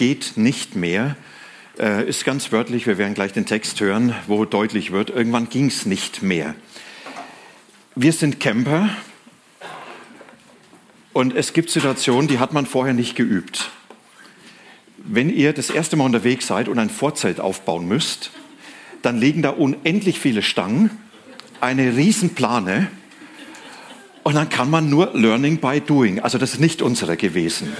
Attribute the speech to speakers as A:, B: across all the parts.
A: Geht nicht mehr, äh, ist ganz wörtlich. Wir werden gleich den Text hören, wo deutlich wird, irgendwann ging es nicht mehr. Wir sind Camper und es gibt Situationen, die hat man vorher nicht geübt. Wenn ihr das erste Mal unterwegs seid und ein Vorzelt aufbauen müsst, dann liegen da unendlich viele Stangen, eine Riesenplane und dann kann man nur Learning by Doing. Also das ist nicht unsere gewesen.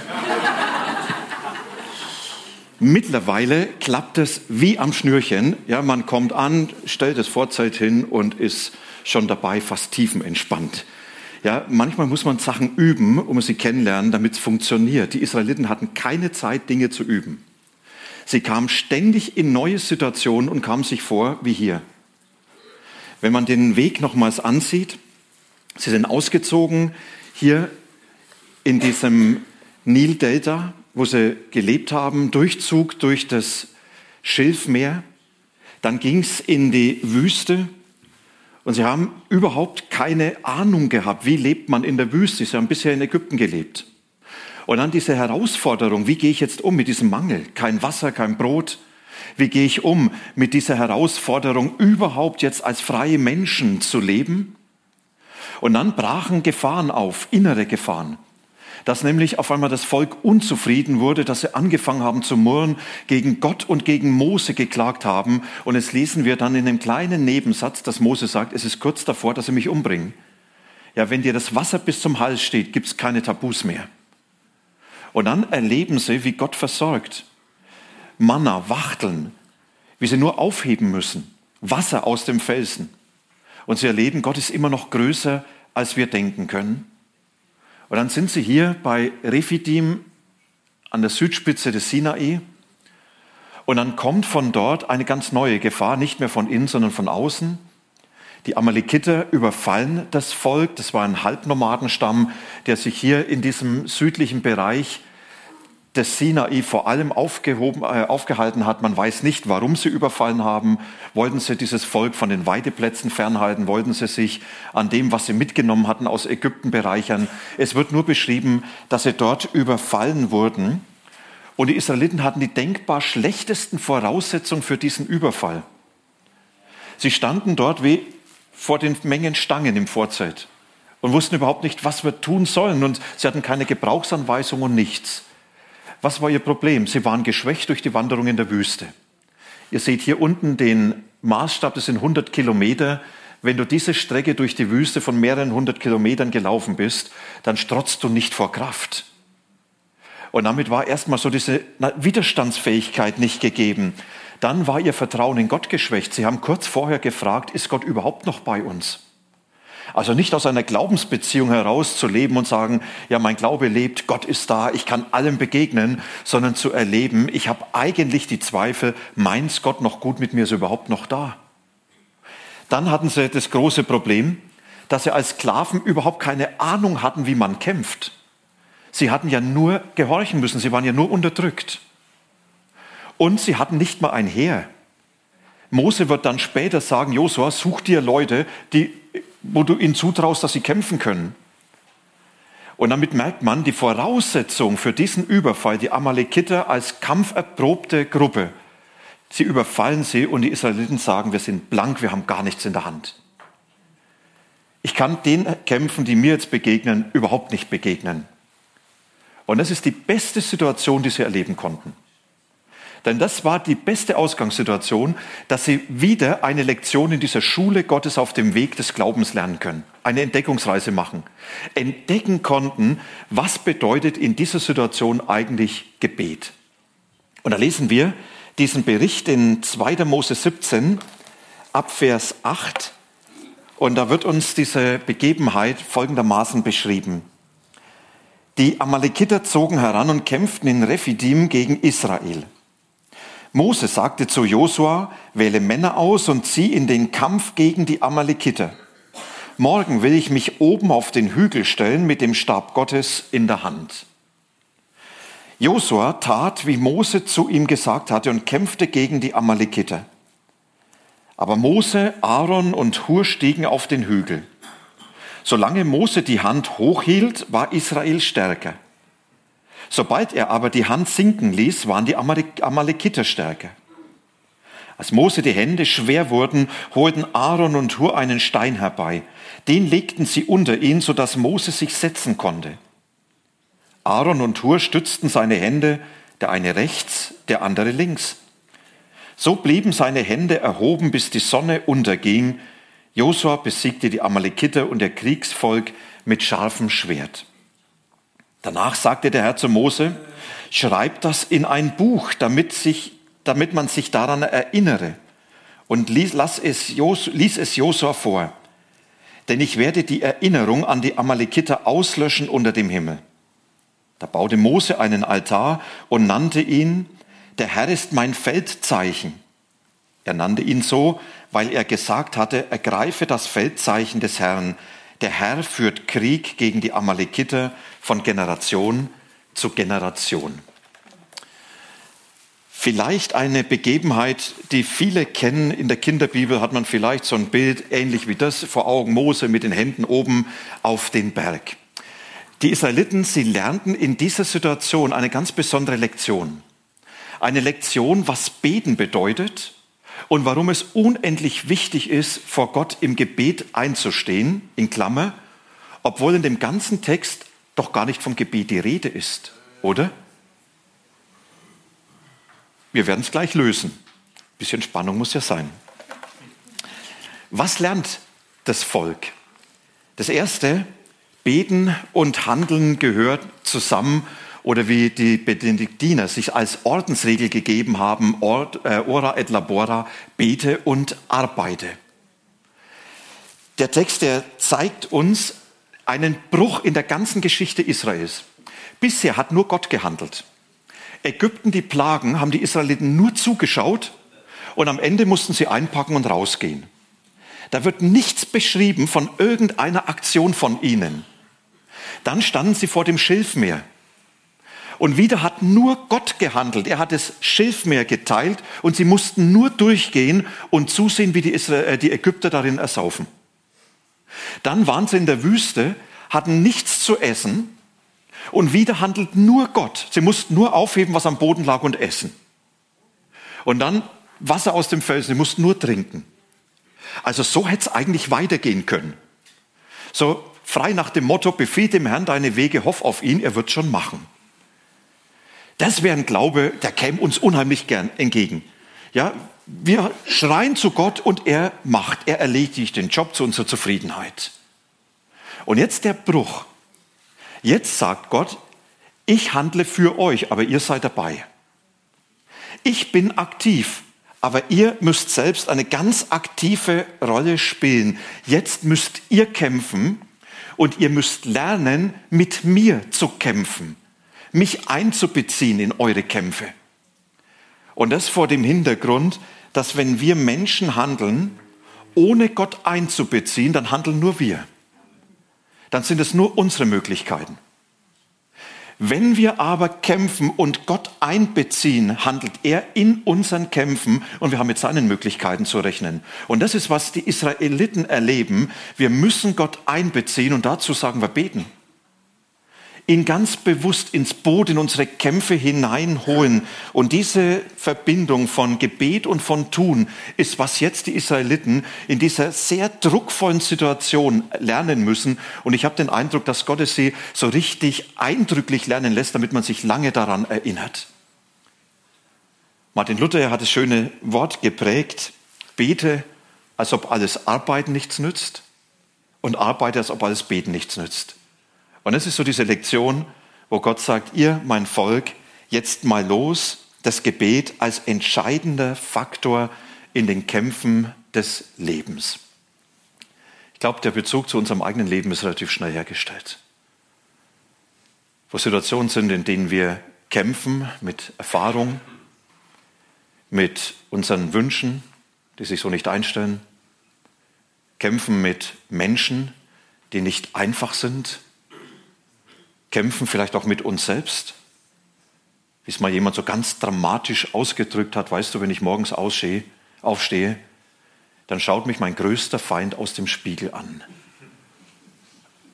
A: Mittlerweile klappt es wie am Schnürchen. Ja, man kommt an, stellt das Vorzelt hin und ist schon dabei, fast tiefenentspannt. Ja, manchmal muss man Sachen üben, um sie kennenlernen, damit es funktioniert. Die Israeliten hatten keine Zeit, Dinge zu üben. Sie kamen ständig in neue Situationen und kamen sich vor wie hier. Wenn man den Weg nochmals ansieht, Sie sind ausgezogen hier in diesem Nildelta, wo sie gelebt haben, Durchzug durch das Schilfmeer. Dann ging es in die Wüste und sie haben überhaupt keine Ahnung gehabt, wie lebt man in der Wüste. Sie haben bisher in Ägypten gelebt. Und dann diese Herausforderung, wie gehe ich jetzt um mit diesem Mangel? Kein Wasser, kein Brot. Wie gehe ich um mit dieser Herausforderung, überhaupt jetzt als freie Menschen zu leben? Und dann brachen Gefahren auf, innere Gefahren. Dass nämlich auf einmal das Volk unzufrieden wurde, dass sie angefangen haben zu murren, gegen Gott und gegen Mose geklagt haben. Und es lesen wir dann in dem kleinen Nebensatz, dass Mose sagt, es ist kurz davor, dass sie mich umbringen. Ja, wenn dir das Wasser bis zum Hals steht, gibt es keine Tabus mehr. Und dann erleben sie, wie Gott versorgt. Manna, Wachteln, wie sie nur aufheben müssen. Wasser aus dem Felsen. Und sie erleben, Gott ist immer noch größer, als wir denken können. Und dann sind sie hier bei Refidim an der Südspitze des Sinai. Und dann kommt von dort eine ganz neue Gefahr, nicht mehr von innen, sondern von außen. Die Amalekiter überfallen das Volk. Das war ein Halbnomadenstamm, der sich hier in diesem südlichen Bereich des Sinai vor allem aufgehoben, äh, aufgehalten hat. Man weiß nicht, warum sie überfallen haben. Wollten sie dieses Volk von den Weideplätzen fernhalten? Wollten sie sich an dem, was sie mitgenommen hatten, aus Ägypten bereichern? Es wird nur beschrieben, dass sie dort überfallen wurden. Und die Israeliten hatten die denkbar schlechtesten Voraussetzungen für diesen Überfall. Sie standen dort wie vor den Mengen Stangen im Vorzelt und wussten überhaupt nicht, was wir tun sollen. Und sie hatten keine Gebrauchsanweisung und nichts. Was war ihr Problem? Sie waren geschwächt durch die Wanderung in der Wüste. Ihr seht hier unten den Maßstab, das sind 100 Kilometer. Wenn du diese Strecke durch die Wüste von mehreren hundert Kilometern gelaufen bist, dann strotzt du nicht vor Kraft. Und damit war erstmal so diese Widerstandsfähigkeit nicht gegeben. Dann war ihr Vertrauen in Gott geschwächt. Sie haben kurz vorher gefragt, ist Gott überhaupt noch bei uns? Also nicht aus einer Glaubensbeziehung heraus zu leben und sagen, ja, mein Glaube lebt, Gott ist da, ich kann allem begegnen, sondern zu erleben, ich habe eigentlich die Zweifel, meint Gott noch gut mit mir, ist überhaupt noch da? Dann hatten sie das große Problem, dass sie als Sklaven überhaupt keine Ahnung hatten, wie man kämpft. Sie hatten ja nur gehorchen müssen, sie waren ja nur unterdrückt. Und sie hatten nicht mal ein Heer. Mose wird dann später sagen, Josua, such dir Leute, die wo du ihnen zutraust, dass sie kämpfen können. Und damit merkt man die Voraussetzung für diesen Überfall, die Amalekiter als kampferprobte Gruppe. Sie überfallen sie und die Israeliten sagen, wir sind blank, wir haben gar nichts in der Hand. Ich kann den Kämpfen, die mir jetzt begegnen, überhaupt nicht begegnen. Und das ist die beste Situation, die sie erleben konnten. Denn das war die beste Ausgangssituation, dass sie wieder eine Lektion in dieser Schule Gottes auf dem Weg des Glaubens lernen können. Eine Entdeckungsreise machen. Entdecken konnten, was bedeutet in dieser Situation eigentlich Gebet. Und da lesen wir diesen Bericht in 2. Mose 17 ab Vers 8. Und da wird uns diese Begebenheit folgendermaßen beschrieben. Die Amalekiter zogen heran und kämpften in Rephidim gegen Israel. Mose sagte zu Josua, wähle Männer aus und zieh in den Kampf gegen die Amalekiter. Morgen will ich mich oben auf den Hügel stellen mit dem Stab Gottes in der Hand. Josua tat, wie Mose zu ihm gesagt hatte und kämpfte gegen die Amalekiter. Aber Mose, Aaron und Hur stiegen auf den Hügel. Solange Mose die Hand hochhielt, war Israel stärker. Sobald er aber die Hand sinken ließ, waren die Amalekiter stärker. Als Mose die Hände schwer wurden, holten Aaron und Hur einen Stein herbei. Den legten sie unter ihn, sodass Mose sich setzen konnte. Aaron und Hur stützten seine Hände, der eine rechts, der andere links. So blieben seine Hände erhoben, bis die Sonne unterging. Josua besiegte die Amalekiter und der Kriegsvolk mit scharfem Schwert. Danach sagte der Herr zu Mose, schreib das in ein Buch, damit, sich, damit man sich daran erinnere. Und ließ, lass es, ließ es Josua vor. Denn ich werde die Erinnerung an die Amalekiter auslöschen unter dem Himmel. Da baute Mose einen Altar und nannte ihn, der Herr ist mein Feldzeichen. Er nannte ihn so, weil er gesagt hatte, ergreife das Feldzeichen des Herrn. Der Herr führt Krieg gegen die Amalekiter von Generation zu Generation. Vielleicht eine Begebenheit, die viele kennen. In der Kinderbibel hat man vielleicht so ein Bild ähnlich wie das vor Augen Mose mit den Händen oben auf den Berg. Die Israeliten, sie lernten in dieser Situation eine ganz besondere Lektion. Eine Lektion, was beten bedeutet und warum es unendlich wichtig ist, vor Gott im Gebet einzustehen, in Klammer, obwohl in dem ganzen Text doch gar nicht vom Gebet die Rede ist, oder? Wir werden es gleich lösen. Ein bisschen Spannung muss ja sein. Was lernt das Volk? Das Erste, Beten und Handeln gehört zusammen oder wie die Benediktiner sich als Ordensregel gegeben haben, äh, ora et labora, bete und arbeite. Der Text, der zeigt uns einen Bruch in der ganzen Geschichte Israels. Bisher hat nur Gott gehandelt. Ägypten, die Plagen, haben die Israeliten nur zugeschaut und am Ende mussten sie einpacken und rausgehen. Da wird nichts beschrieben von irgendeiner Aktion von ihnen. Dann standen sie vor dem Schilfmeer. Und wieder hat nur Gott gehandelt. Er hat das Schilfmeer geteilt und sie mussten nur durchgehen und zusehen, wie die, äh, die Ägypter darin ersaufen. Dann waren sie in der Wüste, hatten nichts zu essen und wieder handelt nur Gott. Sie mussten nur aufheben, was am Boden lag und essen. Und dann Wasser aus dem Felsen, sie mussten nur trinken. Also so hätte es eigentlich weitergehen können. So frei nach dem Motto, befiehl dem Herrn deine Wege, hoff auf ihn, er wird schon machen. Das wäre ein Glaube, der käme uns unheimlich gern entgegen. Ja, wir schreien zu Gott und er macht, er erledigt den Job zu unserer Zufriedenheit. Und jetzt der Bruch. Jetzt sagt Gott, ich handle für euch, aber ihr seid dabei. Ich bin aktiv, aber ihr müsst selbst eine ganz aktive Rolle spielen. Jetzt müsst ihr kämpfen und ihr müsst lernen, mit mir zu kämpfen, mich einzubeziehen in eure Kämpfe. Und das vor dem Hintergrund, dass wenn wir Menschen handeln, ohne Gott einzubeziehen, dann handeln nur wir. Dann sind es nur unsere Möglichkeiten. Wenn wir aber kämpfen und Gott einbeziehen, handelt er in unseren Kämpfen und wir haben mit seinen Möglichkeiten zu rechnen. Und das ist, was die Israeliten erleben. Wir müssen Gott einbeziehen und dazu sagen wir beten ihn ganz bewusst ins Boot, in unsere Kämpfe hineinholen. Und diese Verbindung von Gebet und von Tun ist, was jetzt die Israeliten in dieser sehr druckvollen Situation lernen müssen. Und ich habe den Eindruck, dass Gott es sie so richtig eindrücklich lernen lässt, damit man sich lange daran erinnert. Martin Luther hat das schöne Wort geprägt, bete, als ob alles Arbeiten nichts nützt und arbeite, als ob alles Beten nichts nützt. Und es ist so diese Lektion, wo Gott sagt, ihr, mein Volk, jetzt mal los, das Gebet als entscheidender Faktor in den Kämpfen des Lebens. Ich glaube, der Bezug zu unserem eigenen Leben ist relativ schnell hergestellt. wo Situationen sind, in denen wir kämpfen mit Erfahrung, mit unseren Wünschen, die sich so nicht einstellen, kämpfen mit Menschen, die nicht einfach sind, kämpfen vielleicht auch mit uns selbst. Wie es mal jemand so ganz dramatisch ausgedrückt hat, weißt du, wenn ich morgens aufstehe, aufstehe dann schaut mich mein größter Feind aus dem Spiegel an.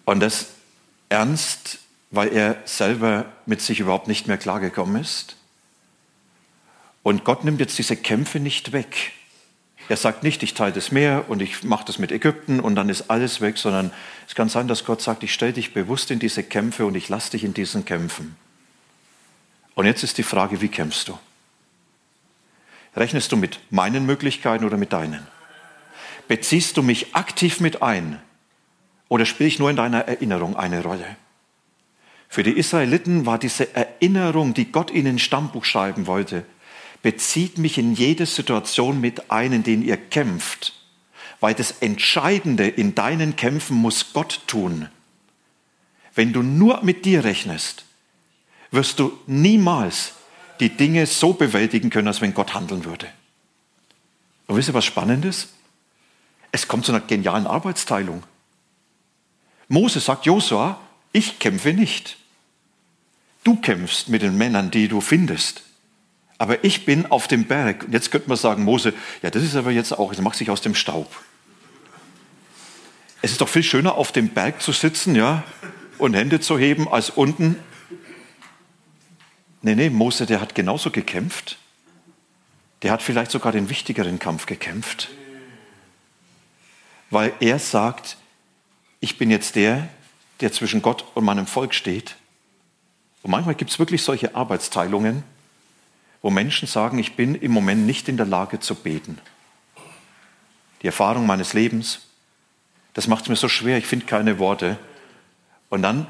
A: Und das ernst, weil er selber mit sich überhaupt nicht mehr klargekommen ist. Und Gott nimmt jetzt diese Kämpfe nicht weg. Er sagt nicht, ich teile das Meer und ich mache das mit Ägypten und dann ist alles weg, sondern es kann sein, dass Gott sagt, ich stelle dich bewusst in diese Kämpfe und ich lasse dich in diesen Kämpfen. Und jetzt ist die Frage, wie kämpfst du? Rechnest du mit meinen Möglichkeiten oder mit deinen? Beziehst du mich aktiv mit ein oder spiele ich nur in deiner Erinnerung eine Rolle? Für die Israeliten war diese Erinnerung, die Gott ihnen Stammbuch schreiben wollte, bezieht mich in jede Situation mit ein, in denen ihr kämpft. Weil das Entscheidende in deinen Kämpfen muss Gott tun. Wenn du nur mit dir rechnest, wirst du niemals die Dinge so bewältigen können, als wenn Gott handeln würde. Und wisst ihr, was spannend ist? Es kommt zu einer genialen Arbeitsteilung. Mose sagt Josua, ich kämpfe nicht. Du kämpfst mit den Männern, die du findest. Aber ich bin auf dem Berg. Und jetzt könnte man sagen, Mose, ja, das ist aber jetzt auch, er macht sich aus dem Staub. Es ist doch viel schöner, auf dem Berg zu sitzen, ja, und Hände zu heben, als unten. Nee, nee, Mose, der hat genauso gekämpft. Der hat vielleicht sogar den wichtigeren Kampf gekämpft. Weil er sagt, ich bin jetzt der, der zwischen Gott und meinem Volk steht. Und manchmal gibt es wirklich solche Arbeitsteilungen, wo Menschen sagen, ich bin im Moment nicht in der Lage zu beten. Die Erfahrung meines Lebens, das macht es mir so schwer, ich finde keine Worte. Und dann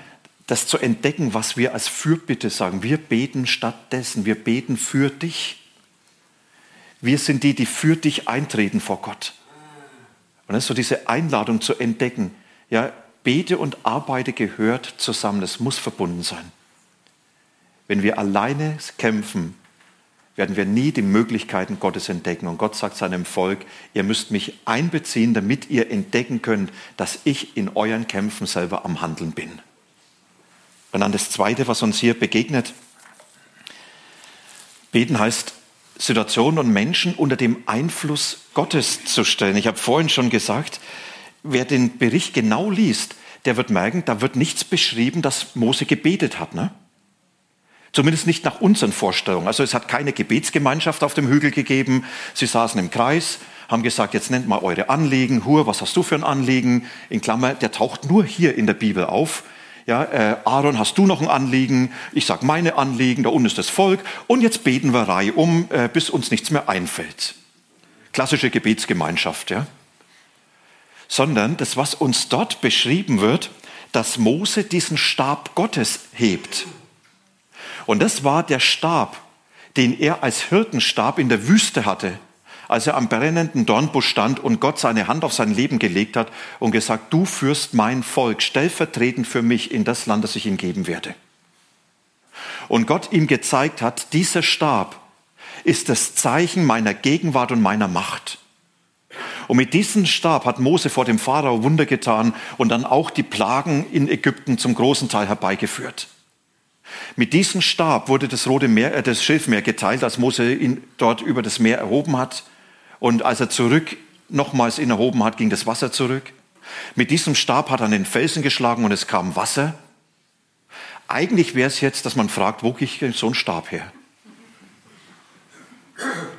A: das zu entdecken, was wir als Fürbitte sagen. Wir beten stattdessen, wir beten für dich. Wir sind die, die für dich eintreten vor Gott. Und das ist so diese Einladung zu entdecken, ja, bete und arbeite gehört zusammen, das muss verbunden sein. Wenn wir alleine kämpfen, werden wir nie die Möglichkeiten Gottes entdecken. Und Gott sagt seinem Volk, ihr müsst mich einbeziehen, damit ihr entdecken könnt, dass ich in euren Kämpfen selber am Handeln bin. Und dann das Zweite, was uns hier begegnet. Beten heißt, Situationen und Menschen unter dem Einfluss Gottes zu stellen. Ich habe vorhin schon gesagt, wer den Bericht genau liest, der wird merken, da wird nichts beschrieben, dass Mose gebetet hat. Ne? Zumindest nicht nach unseren Vorstellungen. Also es hat keine Gebetsgemeinschaft auf dem Hügel gegeben. Sie saßen im Kreis, haben gesagt, jetzt nennt mal eure Anliegen. Hur, was hast du für ein Anliegen? In Klammer, der taucht nur hier in der Bibel auf. Ja, äh, Aaron, hast du noch ein Anliegen? Ich sag meine Anliegen, da unten ist das Volk. Und jetzt beten wir Reihe um, äh, bis uns nichts mehr einfällt. Klassische Gebetsgemeinschaft, ja. Sondern das, was uns dort beschrieben wird, dass Mose diesen Stab Gottes hebt. Und das war der Stab, den er als Hirtenstab in der Wüste hatte, als er am brennenden Dornbusch stand und Gott seine Hand auf sein Leben gelegt hat und gesagt, du führst mein Volk stellvertretend für mich in das Land, das ich ihm geben werde. Und Gott ihm gezeigt hat, dieser Stab ist das Zeichen meiner Gegenwart und meiner Macht. Und mit diesem Stab hat Mose vor dem Pharao Wunder getan und dann auch die Plagen in Ägypten zum großen Teil herbeigeführt. Mit diesem Stab wurde das Rote Meer, äh, das Schilfmeer geteilt, als Mose ihn dort über das Meer erhoben hat. Und als er zurück nochmals ihn erhoben hat, ging das Wasser zurück. Mit diesem Stab hat er an den Felsen geschlagen und es kam Wasser. Eigentlich wäre es jetzt, dass man fragt, wo kriege ich so einen Stab her?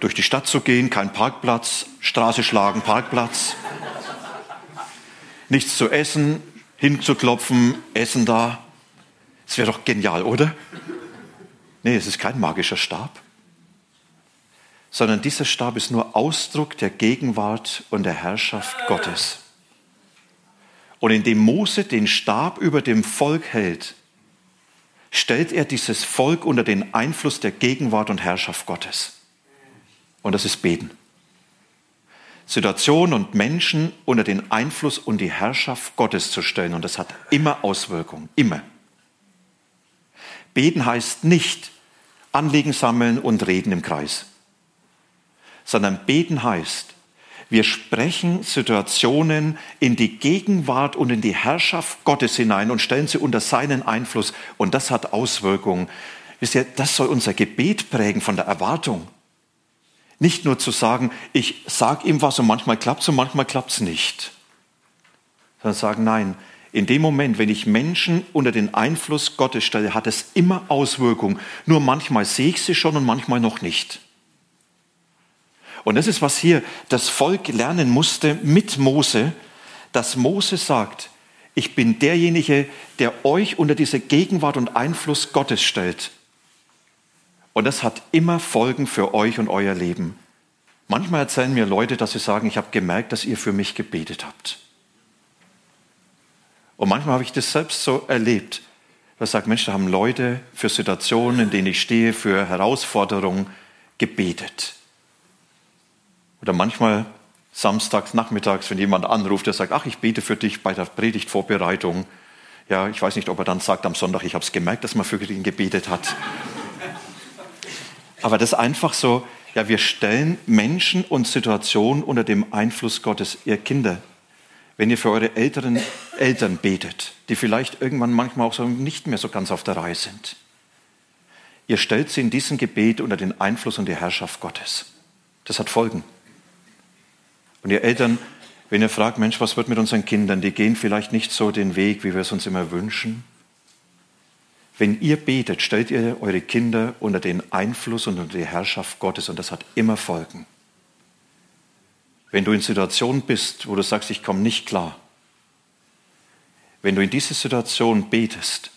A: Durch die Stadt zu gehen, kein Parkplatz, Straße schlagen, Parkplatz. Nichts zu essen, hinzuklopfen, Essen da. Das wäre doch genial, oder? Nee, es ist kein magischer Stab, sondern dieser Stab ist nur Ausdruck der Gegenwart und der Herrschaft Gottes. Und indem Mose den Stab über dem Volk hält, stellt er dieses Volk unter den Einfluss der Gegenwart und Herrschaft Gottes. Und das ist Beten. Situationen und Menschen unter den Einfluss und die Herrschaft Gottes zu stellen. Und das hat immer Auswirkungen, immer. Beten heißt nicht Anliegen sammeln und reden im Kreis, sondern beten heißt, wir sprechen Situationen in die Gegenwart und in die Herrschaft Gottes hinein und stellen sie unter seinen Einfluss. Und das hat Auswirkungen. Wisst ihr, das soll unser Gebet prägen von der Erwartung. Nicht nur zu sagen, ich sage ihm was und manchmal klappt es und manchmal klappt es nicht. Sondern sagen, nein, in dem Moment, wenn ich Menschen unter den Einfluss Gottes stelle, hat es immer Auswirkungen. Nur manchmal sehe ich sie schon und manchmal noch nicht. Und das ist, was hier das Volk lernen musste mit Mose, dass Mose sagt, ich bin derjenige, der euch unter diese Gegenwart und Einfluss Gottes stellt. Und das hat immer Folgen für euch und euer Leben. Manchmal erzählen mir Leute, dass sie sagen, ich habe gemerkt, dass ihr für mich gebetet habt. Und manchmal habe ich das selbst so erlebt. dass ich sage, Mensch, da haben Leute für Situationen, in denen ich stehe, für Herausforderungen gebetet. Oder manchmal samstags, nachmittags, wenn jemand anruft, der sagt, ach, ich bete für dich bei der Predigtvorbereitung. Ja, ich weiß nicht, ob er dann sagt am Sonntag, ich habe es gemerkt, dass man für ihn gebetet hat. Aber das ist einfach so, ja, wir stellen Menschen und Situationen unter dem Einfluss Gottes, ihr Kinder. Wenn ihr für eure älteren Eltern betet, die vielleicht irgendwann manchmal auch so nicht mehr so ganz auf der Reihe sind. Ihr stellt sie in diesem Gebet unter den Einfluss und die Herrschaft Gottes. Das hat Folgen. Und ihr Eltern, wenn ihr fragt, Mensch, was wird mit unseren Kindern? Die gehen vielleicht nicht so den Weg, wie wir es uns immer wünschen. Wenn ihr betet, stellt ihr eure Kinder unter den Einfluss und unter die Herrschaft Gottes und das hat immer Folgen. Wenn du in Situationen bist, wo du sagst, ich komme nicht klar, wenn du in diese Situation betest,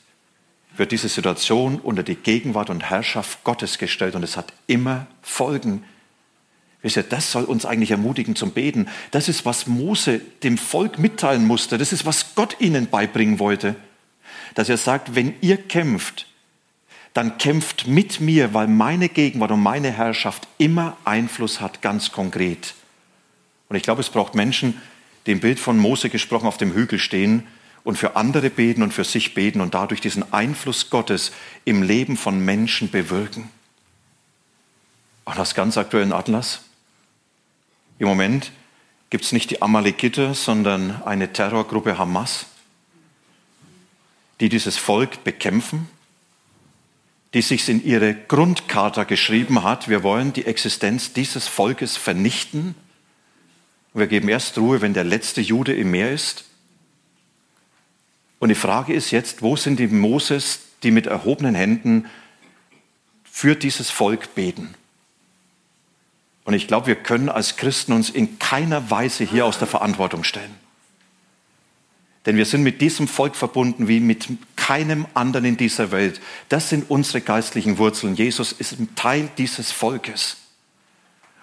A: wird diese Situation unter die Gegenwart und Herrschaft Gottes gestellt und es hat immer Folgen. Wisst ihr, das soll uns eigentlich ermutigen zum Beten. Das ist, was Mose dem Volk mitteilen musste. Das ist, was Gott ihnen beibringen wollte dass er sagt, wenn ihr kämpft, dann kämpft mit mir, weil meine Gegenwart und meine Herrschaft immer Einfluss hat, ganz konkret. Und ich glaube, es braucht Menschen, die im Bild von Mose gesprochen auf dem Hügel stehen und für andere beten und für sich beten und dadurch diesen Einfluss Gottes im Leben von Menschen bewirken. Und das ganz aktuell in Atlas. Im Moment gibt es nicht die Amalekiter, sondern eine Terrorgruppe Hamas die dieses Volk bekämpfen, die sich in ihre Grundcharta geschrieben hat, wir wollen die Existenz dieses Volkes vernichten. Wir geben erst Ruhe, wenn der letzte Jude im Meer ist. Und die Frage ist jetzt, wo sind die Moses, die mit erhobenen Händen für dieses Volk beten? Und ich glaube, wir können als Christen uns in keiner Weise hier aus der Verantwortung stellen. Denn wir sind mit diesem Volk verbunden wie mit keinem anderen in dieser Welt. Das sind unsere geistlichen Wurzeln. Jesus ist ein Teil dieses Volkes.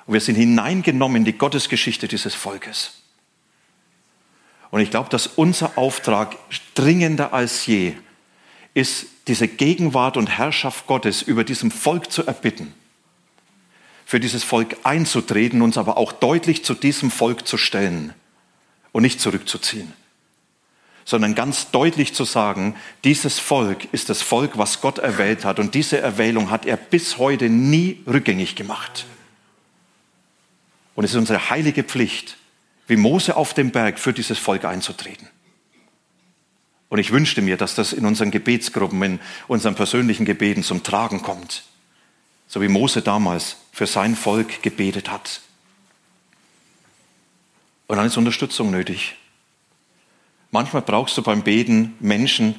A: Und wir sind hineingenommen in die Gottesgeschichte dieses Volkes. Und ich glaube, dass unser Auftrag dringender als je ist, diese Gegenwart und Herrschaft Gottes über diesem Volk zu erbitten, für dieses Volk einzutreten, uns aber auch deutlich zu diesem Volk zu stellen und nicht zurückzuziehen sondern ganz deutlich zu sagen, dieses Volk ist das Volk, was Gott erwählt hat. Und diese Erwählung hat er bis heute nie rückgängig gemacht. Und es ist unsere heilige Pflicht, wie Mose auf dem Berg für dieses Volk einzutreten. Und ich wünschte mir, dass das in unseren Gebetsgruppen, in unseren persönlichen Gebeten zum Tragen kommt. So wie Mose damals für sein Volk gebetet hat. Und dann ist Unterstützung nötig. Manchmal brauchst du beim Beten Menschen,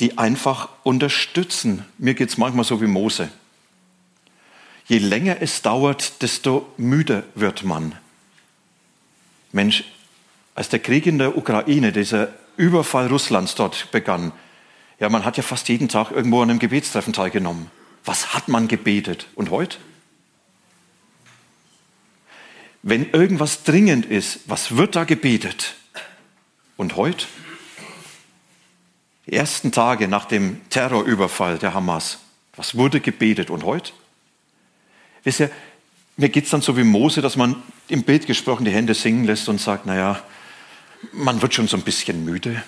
A: die einfach unterstützen. Mir geht es manchmal so wie Mose. Je länger es dauert, desto müder wird man. Mensch, als der Krieg in der Ukraine, dieser Überfall Russlands dort begann, ja, man hat ja fast jeden Tag irgendwo an einem Gebetstreffen teilgenommen. Was hat man gebetet? Und heute? Wenn irgendwas dringend ist, was wird da gebetet? Und heute? Die ersten Tage nach dem Terrorüberfall der Hamas. Was wurde gebetet? Und heute? Wisst ihr, mir geht es dann so wie Mose, dass man im Bild gesprochen die Hände singen lässt und sagt, naja, man wird schon so ein bisschen müde.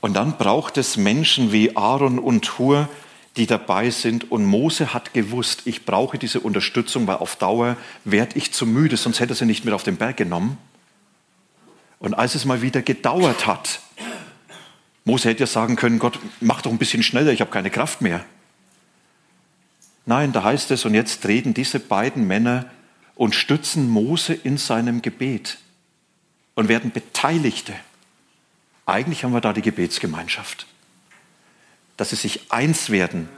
A: Und dann braucht es Menschen wie Aaron und Hur, die dabei sind. Und Mose hat gewusst, ich brauche diese Unterstützung, weil auf Dauer werde ich zu müde, sonst hätte er sie nicht mit auf den Berg genommen. Und als es mal wieder gedauert hat, Mose hätte ja sagen können, Gott, mach doch ein bisschen schneller, ich habe keine Kraft mehr. Nein, da heißt es, und jetzt treten diese beiden Männer und stützen Mose in seinem Gebet und werden Beteiligte. Eigentlich haben wir da die Gebetsgemeinschaft dass sie sich eins werden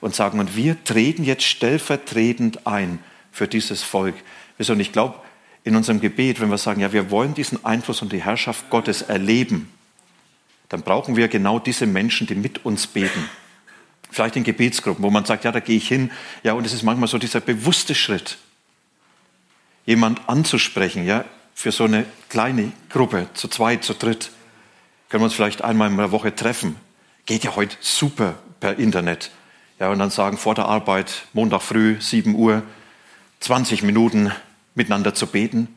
A: und sagen, und wir treten jetzt stellvertretend ein für dieses Volk. Und ich glaube, in unserem Gebet, wenn wir sagen, ja, wir wollen diesen Einfluss und die Herrschaft Gottes erleben, dann brauchen wir genau diese Menschen, die mit uns beten. Vielleicht in Gebetsgruppen, wo man sagt, ja, da gehe ich hin. Ja, und es ist manchmal so dieser bewusste Schritt, jemand anzusprechen, ja, für so eine kleine Gruppe, zu zweit, zu dritt. Können wir uns vielleicht einmal in der Woche treffen Geht ja heute super per Internet. Ja, und dann sagen vor der Arbeit, Montag früh, 7 Uhr, 20 Minuten miteinander zu beten.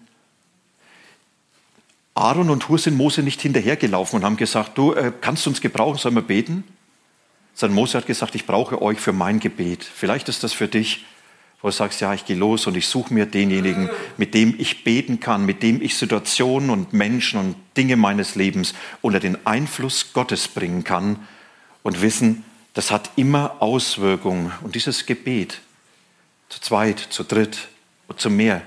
A: Aaron und Hur sind Mose nicht hinterhergelaufen und haben gesagt, du äh, kannst uns gebrauchen, sollen wir beten? Sondern Mose hat gesagt, ich brauche euch für mein Gebet. Vielleicht ist das für dich, wo du sagst, ja, ich gehe los und ich suche mir denjenigen, mit dem ich beten kann, mit dem ich Situationen und Menschen und Dinge meines Lebens unter den Einfluss Gottes bringen kann und wissen, das hat immer Auswirkungen. Und dieses Gebet, zu zweit, zu dritt und zu mehr,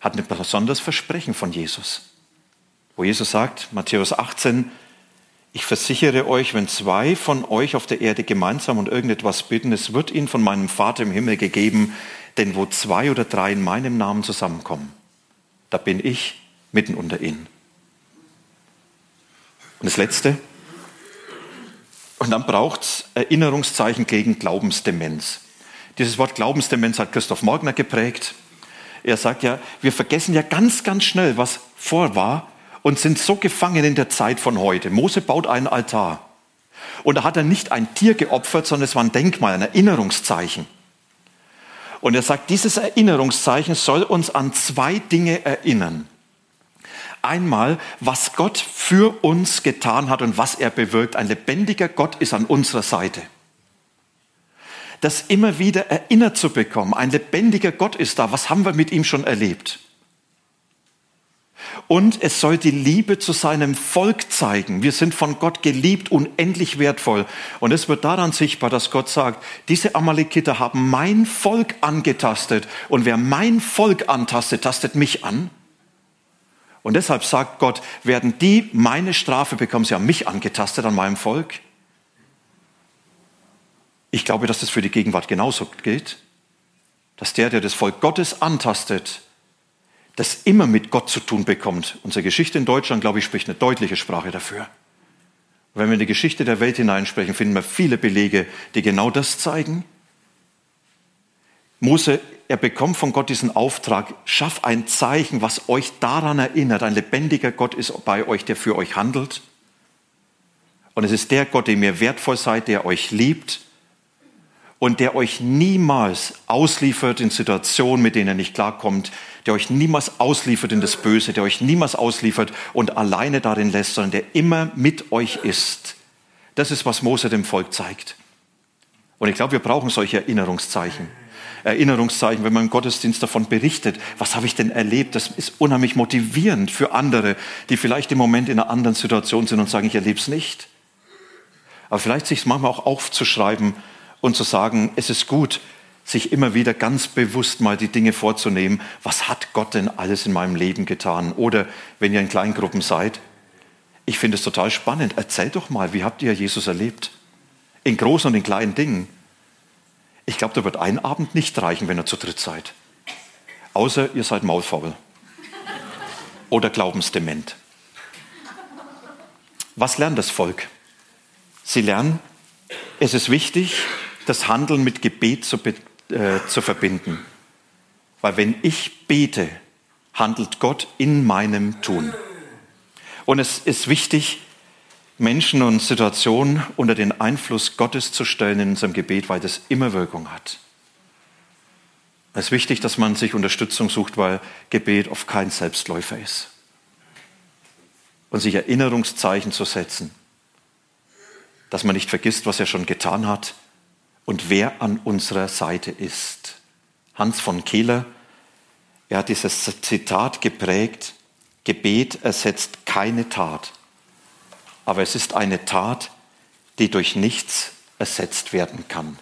A: hat ein besonderes Versprechen von Jesus. Wo Jesus sagt, Matthäus 18, ich versichere euch, wenn zwei von euch auf der Erde gemeinsam und irgendetwas bitten, es wird ihnen von meinem Vater im Himmel gegeben, denn wo zwei oder drei in meinem Namen zusammenkommen, da bin ich mitten unter ihnen. Und das Letzte, und dann braucht es Erinnerungszeichen gegen Glaubensdemenz. Dieses Wort Glaubensdemenz hat Christoph Morgner geprägt. Er sagt ja, wir vergessen ja ganz, ganz schnell, was vor war und sind so gefangen in der Zeit von heute. Mose baut einen Altar. Und da hat er nicht ein Tier geopfert, sondern es war ein Denkmal, ein Erinnerungszeichen. Und er sagt, dieses Erinnerungszeichen soll uns an zwei Dinge erinnern einmal, was Gott für uns getan hat und was er bewirkt. Ein lebendiger Gott ist an unserer Seite. Das immer wieder erinnert zu bekommen, ein lebendiger Gott ist da, was haben wir mit ihm schon erlebt? Und es soll die Liebe zu seinem Volk zeigen. Wir sind von Gott geliebt, unendlich wertvoll. Und es wird daran sichtbar, dass Gott sagt, diese Amalekiter haben mein Volk angetastet. Und wer mein Volk antastet, tastet mich an. Und deshalb sagt Gott, werden die meine Strafe bekommen, sie haben mich angetastet an meinem Volk. Ich glaube, dass das für die Gegenwart genauso gilt. Dass der, der das Volk Gottes antastet, das immer mit Gott zu tun bekommt. Unsere Geschichte in Deutschland, glaube ich, spricht eine deutliche Sprache dafür. wenn wir in die Geschichte der Welt hineinsprechen, finden wir viele Belege, die genau das zeigen. Mose er bekommt von Gott diesen Auftrag, schaff ein Zeichen, was euch daran erinnert, ein lebendiger Gott ist bei euch, der für euch handelt. Und es ist der Gott, dem ihr wertvoll seid, der euch liebt und der euch niemals ausliefert in Situationen, mit denen ihr nicht klarkommt, der euch niemals ausliefert in das Böse, der euch niemals ausliefert und alleine darin lässt, sondern der immer mit euch ist. Das ist, was Mose dem Volk zeigt. Und ich glaube, wir brauchen solche Erinnerungszeichen. Erinnerungszeichen, wenn man im Gottesdienst davon berichtet, was habe ich denn erlebt? Das ist unheimlich motivierend für andere, die vielleicht im Moment in einer anderen Situation sind und sagen, ich erlebe es nicht. Aber vielleicht sich manchmal auch aufzuschreiben und zu sagen, es ist gut, sich immer wieder ganz bewusst mal die Dinge vorzunehmen. Was hat Gott denn alles in meinem Leben getan? Oder wenn ihr in Kleingruppen seid, ich finde es total spannend. Erzählt doch mal, wie habt ihr Jesus erlebt? In großen und in kleinen Dingen. Ich glaube, da wird ein Abend nicht reichen, wenn ihr zu dritt seid. Außer ihr seid maulfaul oder glaubensdement. Was lernt das Volk? Sie lernen, es ist wichtig, das Handeln mit Gebet zu, äh, zu verbinden. Weil wenn ich bete, handelt Gott in meinem Tun. Und es ist wichtig, Menschen und Situationen unter den Einfluss Gottes zu stellen in unserem Gebet, weil das immer Wirkung hat. Es ist wichtig, dass man sich Unterstützung sucht, weil Gebet oft kein Selbstläufer ist. Und sich Erinnerungszeichen zu setzen. dass man nicht vergisst, was er schon getan hat und wer an unserer Seite ist. Hans von Kehler, er hat dieses Zitat geprägt, Gebet ersetzt keine Tat, aber es ist eine Tat, die durch nichts ersetzt werden kann.